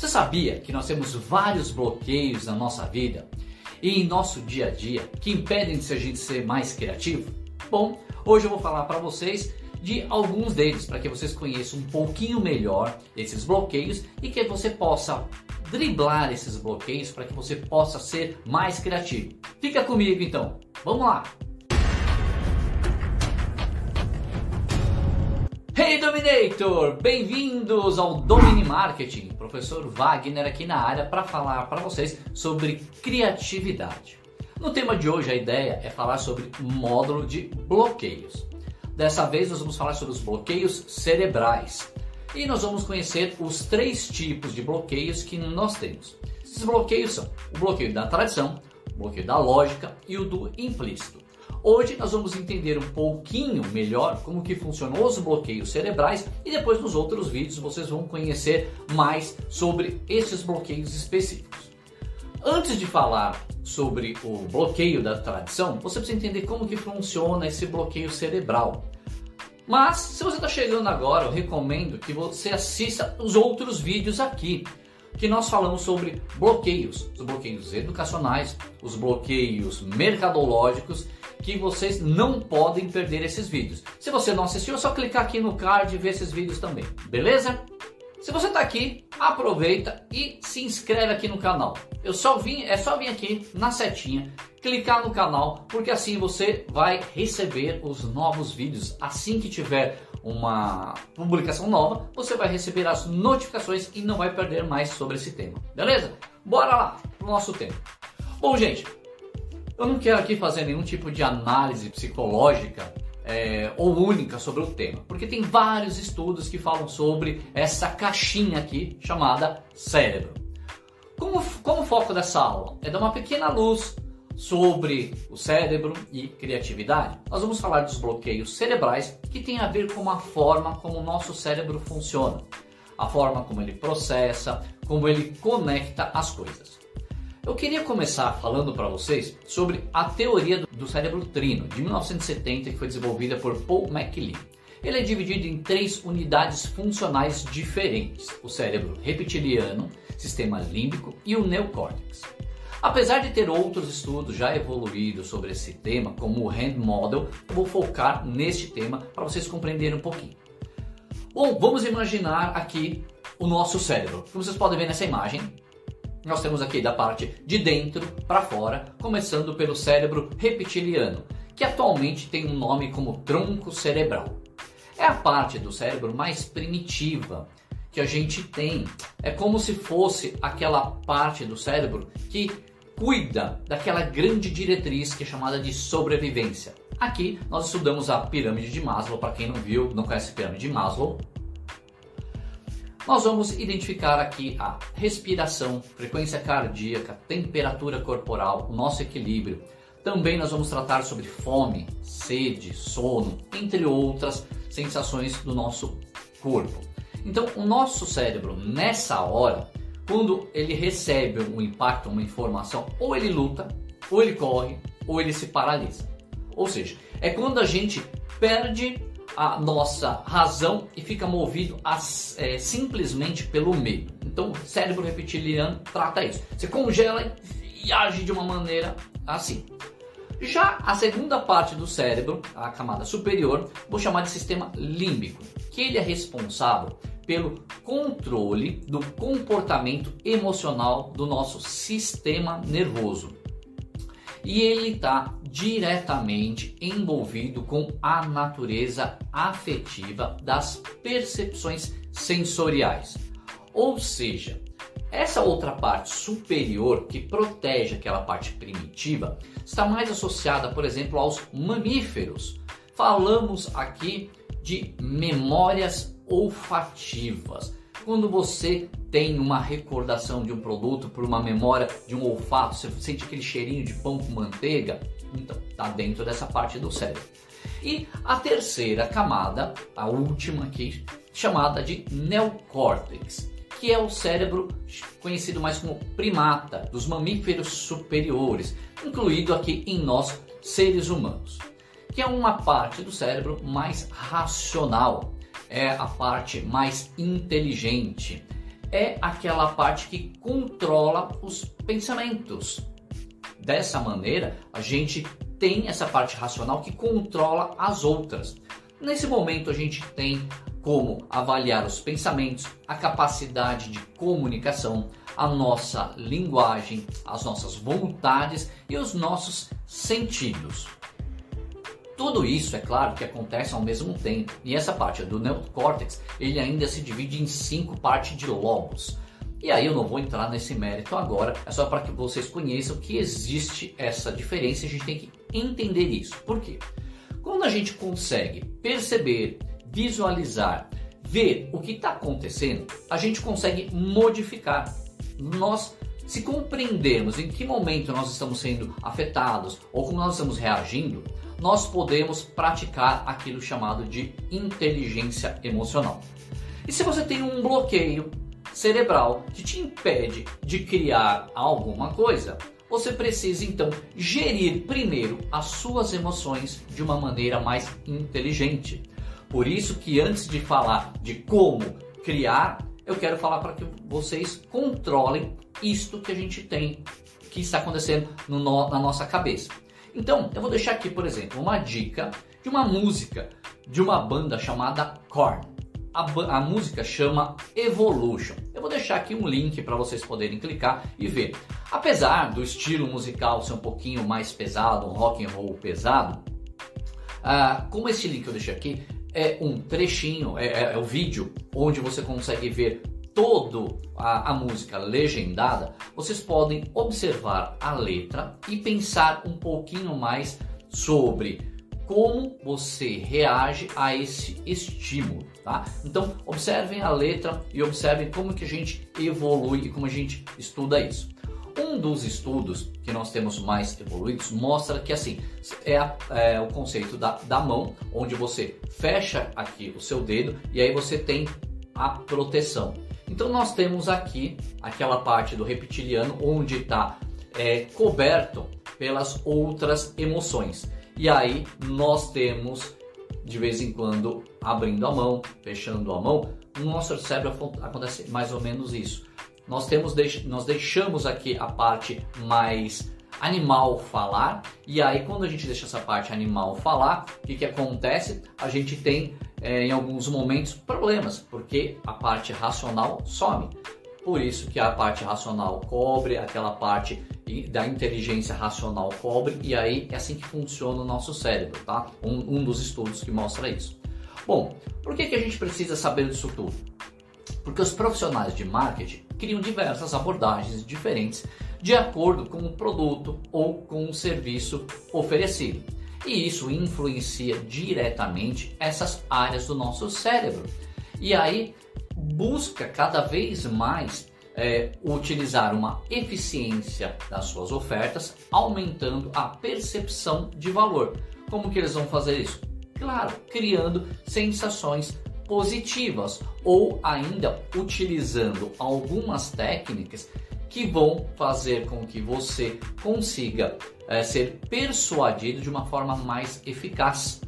Você sabia que nós temos vários bloqueios na nossa vida e em nosso dia a dia que impedem de a gente ser mais criativo? Bom, hoje eu vou falar para vocês de alguns deles para que vocês conheçam um pouquinho melhor esses bloqueios e que você possa driblar esses bloqueios para que você possa ser mais criativo. Fica comigo então. Vamos lá. Hey Dominator! Bem-vindos ao Domini Marketing. Professor Wagner aqui na área para falar para vocês sobre criatividade. No tema de hoje a ideia é falar sobre módulo de bloqueios. Dessa vez nós vamos falar sobre os bloqueios cerebrais. E nós vamos conhecer os três tipos de bloqueios que nós temos. Esses bloqueios são o bloqueio da tradição, o bloqueio da lógica e o do implícito. Hoje nós vamos entender um pouquinho melhor como que funcionam os bloqueios cerebrais e depois nos outros vídeos vocês vão conhecer mais sobre esses bloqueios específicos. Antes de falar sobre o bloqueio da tradição, você precisa entender como que funciona esse bloqueio cerebral. Mas se você está chegando agora, eu recomendo que você assista os outros vídeos aqui, que nós falamos sobre bloqueios, os bloqueios educacionais, os bloqueios mercadológicos que vocês não podem perder esses vídeos. Se você não assistiu, é só clicar aqui no card e ver esses vídeos também, beleza? Se você está aqui, aproveita e se inscreve aqui no canal. Eu só vim, é só vir aqui na setinha, clicar no canal, porque assim você vai receber os novos vídeos. Assim que tiver uma publicação nova, você vai receber as notificações e não vai perder mais sobre esse tema. Beleza? Bora lá pro nosso tema. Bom, gente, eu não quero aqui fazer nenhum tipo de análise psicológica é, ou única sobre o tema, porque tem vários estudos que falam sobre essa caixinha aqui chamada cérebro. Como, como o foco dessa aula é dar uma pequena luz sobre o cérebro e criatividade, nós vamos falar dos bloqueios cerebrais que tem a ver com a forma como o nosso cérebro funciona, a forma como ele processa, como ele conecta as coisas. Eu queria começar falando para vocês sobre a teoria do cérebro trino, de 1970, que foi desenvolvida por Paul MacLean. Ele é dividido em três unidades funcionais diferentes: o cérebro reptiliano, sistema límbico e o neocórtex. Apesar de ter outros estudos já evoluídos sobre esse tema, como o Hand Model, eu vou focar neste tema para vocês compreenderem um pouquinho. Bom, vamos imaginar aqui o nosso cérebro. Como vocês podem ver nessa imagem, nós temos aqui da parte de dentro para fora, começando pelo cérebro reptiliano, que atualmente tem um nome como tronco cerebral. É a parte do cérebro mais primitiva que a gente tem. É como se fosse aquela parte do cérebro que cuida daquela grande diretriz que é chamada de sobrevivência. Aqui nós estudamos a pirâmide de Maslow, para quem não viu, não conhece a pirâmide de Maslow, nós vamos identificar aqui a respiração, frequência cardíaca, temperatura corporal, o nosso equilíbrio. Também nós vamos tratar sobre fome, sede, sono, entre outras sensações do nosso corpo. Então, o nosso cérebro, nessa hora, quando ele recebe um impacto, uma informação, ou ele luta, ou ele corre, ou ele se paralisa. Ou seja, é quando a gente perde a nossa razão e fica movido a, é, simplesmente pelo medo. Então, o cérebro reptiliano trata isso. Você congela e age de uma maneira assim. Já a segunda parte do cérebro, a camada superior, vou chamar de sistema límbico, que ele é responsável pelo controle do comportamento emocional do nosso sistema nervoso e ele está diretamente envolvido com a natureza afetiva das percepções sensoriais. Ou seja, essa outra parte superior que protege aquela parte primitiva está mais associada, por exemplo, aos mamíferos. Falamos aqui de memórias olfativas. Quando você tem uma recordação de um produto por uma memória de um olfato, você sente aquele cheirinho de pão com manteiga, então está dentro dessa parte do cérebro. E a terceira camada, a última aqui, chamada de neocórtex, que é o cérebro conhecido mais como primata, dos mamíferos superiores, incluído aqui em nós seres humanos, que é uma parte do cérebro mais racional, é a parte mais inteligente, é aquela parte que controla os pensamentos. Dessa maneira, a gente tem essa parte racional que controla as outras. Nesse momento, a gente tem como avaliar os pensamentos, a capacidade de comunicação, a nossa linguagem, as nossas vontades e os nossos sentidos. Tudo isso, é claro, que acontece ao mesmo tempo. E essa parte do neocórtex, ele ainda se divide em cinco partes de lobos. E aí eu não vou entrar nesse mérito agora, é só para que vocês conheçam que existe essa diferença e a gente tem que entender isso. Por quê? Quando a gente consegue perceber, visualizar, ver o que está acontecendo, a gente consegue modificar. Nós se compreendermos em que momento nós estamos sendo afetados ou como nós estamos reagindo, nós podemos praticar aquilo chamado de inteligência emocional. E se você tem um bloqueio cerebral que te impede de criar alguma coisa, você precisa então gerir primeiro as suas emoções de uma maneira mais inteligente. Por isso que antes de falar de como criar, eu quero falar para que vocês controlem isto que a gente tem, que está acontecendo no, na nossa cabeça. Então, eu vou deixar aqui, por exemplo, uma dica de uma música de uma banda chamada Korn. A, a, música chama Evolution. Eu vou deixar aqui um link para vocês poderem clicar e ver. Apesar do estilo musical ser um pouquinho mais pesado, um rock and roll pesado, uh, como esse link eu deixei aqui é um trechinho, é, é, é o vídeo onde você consegue ver todo a, a, música legendada, vocês podem observar a letra e pensar um pouquinho mais sobre como você reage a esse estímulo, tá? Então, observem a letra e observem como que a gente evolui e como a gente estuda isso. Um dos estudos que nós temos mais evoluídos mostra que assim é, é o conceito da, da mão, onde você fecha aqui o seu dedo e aí você tem a proteção. Então nós temos aqui aquela parte do reptiliano onde está é, coberto pelas outras emoções. E aí nós temos de vez em quando abrindo a mão, fechando a mão, no nosso cérebro acontece mais ou menos isso. Nós temos nós deixamos aqui a parte mais animal falar e aí quando a gente deixa essa parte animal falar, o que, que acontece? A gente tem é, em alguns momentos problemas, porque a parte racional some. Por isso que a parte racional cobre, aquela parte da inteligência racional cobre, e aí é assim que funciona o nosso cérebro, tá? Um, um dos estudos que mostra isso. Bom, por que, que a gente precisa saber disso tudo? Porque os profissionais de marketing criam diversas abordagens diferentes de acordo com o produto ou com o serviço oferecido e isso influencia diretamente essas áreas do nosso cérebro. E aí busca cada vez mais é, utilizar uma eficiência das suas ofertas, aumentando a percepção de valor. Como que eles vão fazer isso? Claro, criando sensações positivas ou ainda utilizando algumas técnicas que vão fazer com que você consiga é, ser persuadido de uma forma mais eficaz.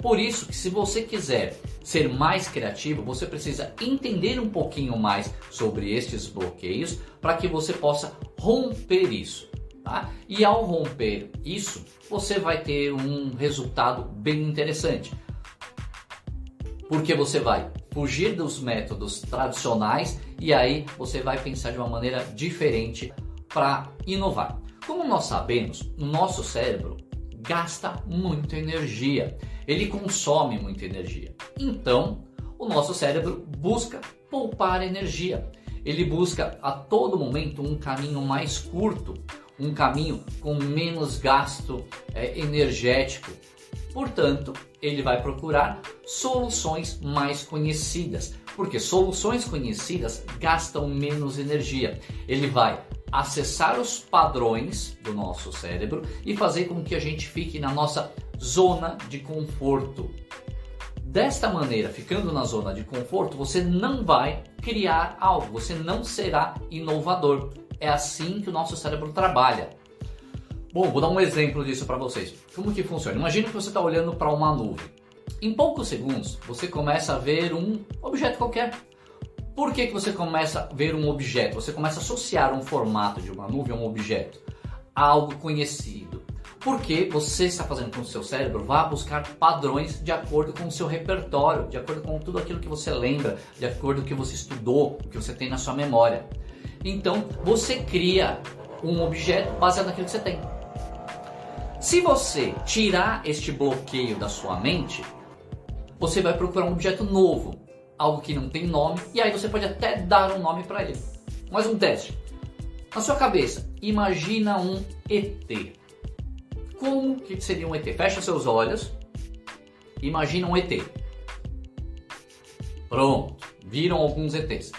Por isso que se você quiser ser mais criativo, você precisa entender um pouquinho mais sobre estes bloqueios para que você possa romper isso. Tá? E ao romper isso, você vai ter um resultado bem interessante. Porque você vai fugir dos métodos tradicionais e aí você vai pensar de uma maneira diferente para inovar. Como nós sabemos, o nosso cérebro gasta muita energia, ele consome muita energia. Então, o nosso cérebro busca poupar energia. Ele busca a todo momento um caminho mais curto, um caminho com menos gasto é, energético. Portanto, ele vai procurar soluções mais conhecidas, porque soluções conhecidas gastam menos energia. Ele vai acessar os padrões do nosso cérebro e fazer com que a gente fique na nossa zona de conforto. Desta maneira, ficando na zona de conforto, você não vai criar algo, você não será inovador. É assim que o nosso cérebro trabalha. Bom, vou dar um exemplo disso para vocês. Como que funciona? Imagina que você está olhando para uma nuvem. Em poucos segundos, você começa a ver um objeto qualquer. Por que, que você começa a ver um objeto? Você começa a associar um formato de uma nuvem a um objeto, a algo conhecido. Porque você está fazendo com o seu cérebro vá buscar padrões de acordo com o seu repertório, de acordo com tudo aquilo que você lembra, de acordo com o que você estudou, o que você tem na sua memória. Então você cria um objeto baseado naquilo que você tem. Se você tirar este bloqueio da sua mente, você vai procurar um objeto novo, algo que não tem nome, e aí você pode até dar um nome para ele. Mais um teste. Na sua cabeça, imagina um ET. Como que seria um ET? Fecha seus olhos. Imagina um ET. Pronto, viram alguns ETs.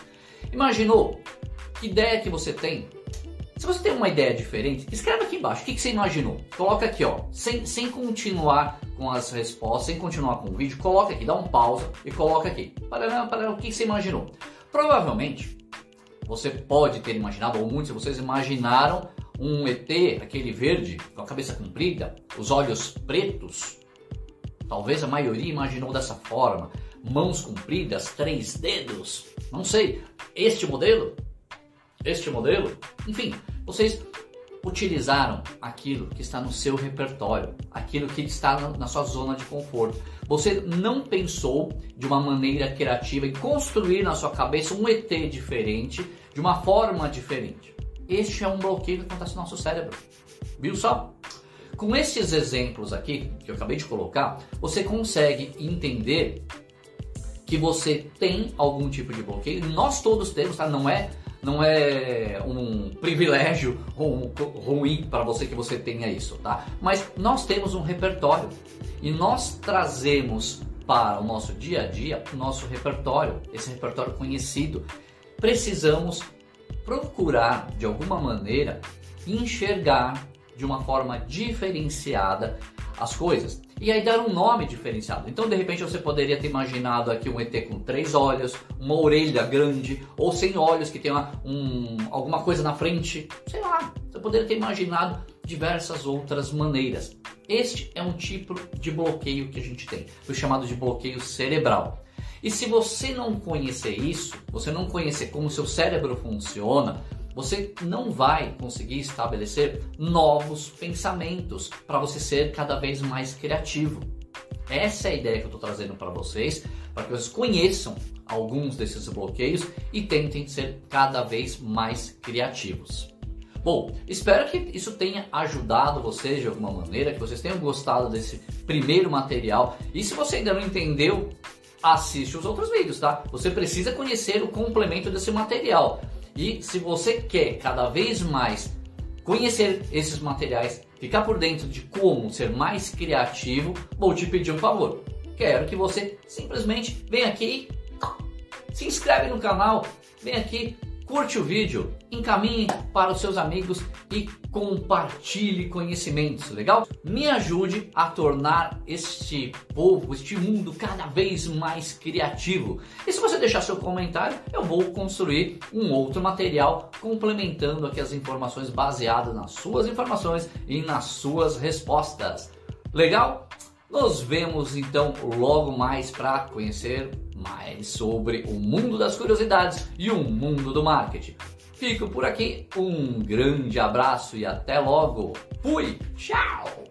Imaginou? Que ideia que você tem? Se você tem uma ideia diferente, escreve aqui embaixo. O que, que você imaginou? Coloca aqui, ó. Sem, sem continuar com as respostas, sem continuar com o vídeo, coloca aqui, dá um pausa e coloca aqui. Para, para, o que, que você imaginou? Provavelmente, você pode ter imaginado, ou muitos de vocês imaginaram um ET, aquele verde, com a cabeça comprida, os olhos pretos. Talvez a maioria imaginou dessa forma. Mãos compridas, três dedos. Não sei. Este modelo? Este modelo? Enfim, vocês utilizaram aquilo que está no seu repertório, aquilo que está na sua zona de conforto. Você não pensou de uma maneira criativa em construir na sua cabeça um ET diferente, de uma forma diferente. Este é um bloqueio que acontece no nosso cérebro. Viu só? Com esses exemplos aqui que eu acabei de colocar, você consegue entender que você tem algum tipo de bloqueio. Nós todos temos, tá? Não é não é um privilégio ruim para você que você tenha isso, tá? Mas nós temos um repertório e nós trazemos para o nosso dia a dia o nosso repertório, esse repertório conhecido. Precisamos procurar de alguma maneira enxergar de uma forma diferenciada as coisas. E aí dar um nome diferenciado. Então, de repente, você poderia ter imaginado aqui um ET com três olhos, uma orelha grande, ou sem olhos, que tem uma, um, alguma coisa na frente. Sei lá, você poderia ter imaginado diversas outras maneiras. Este é um tipo de bloqueio que a gente tem, o chamado de bloqueio cerebral. E se você não conhecer isso, você não conhecer como o seu cérebro funciona, você não vai conseguir estabelecer novos pensamentos para você ser cada vez mais criativo. Essa é a ideia que eu estou trazendo para vocês, para que vocês conheçam alguns desses bloqueios e tentem ser cada vez mais criativos. Bom, espero que isso tenha ajudado vocês de alguma maneira, que vocês tenham gostado desse primeiro material. E se você ainda não entendeu, assiste os outros vídeos, tá? Você precisa conhecer o complemento desse material. E se você quer cada vez mais conhecer esses materiais, ficar por dentro de como ser mais criativo, vou te pedir um favor. Quero que você simplesmente venha aqui, se inscreve no canal, vem aqui, curte o vídeo, encaminhe para os seus amigos e compartilhe conhecimentos, legal? Me ajude a tornar este povo, este mundo cada vez mais criativo. E se você deixar seu comentário, eu vou construir um outro material complementando aqui as informações baseadas nas suas informações e nas suas respostas. Legal? Nos vemos então logo mais para conhecer mais sobre o mundo das curiosidades e o mundo do marketing. Fico por aqui, um grande abraço e até logo. Fui, tchau!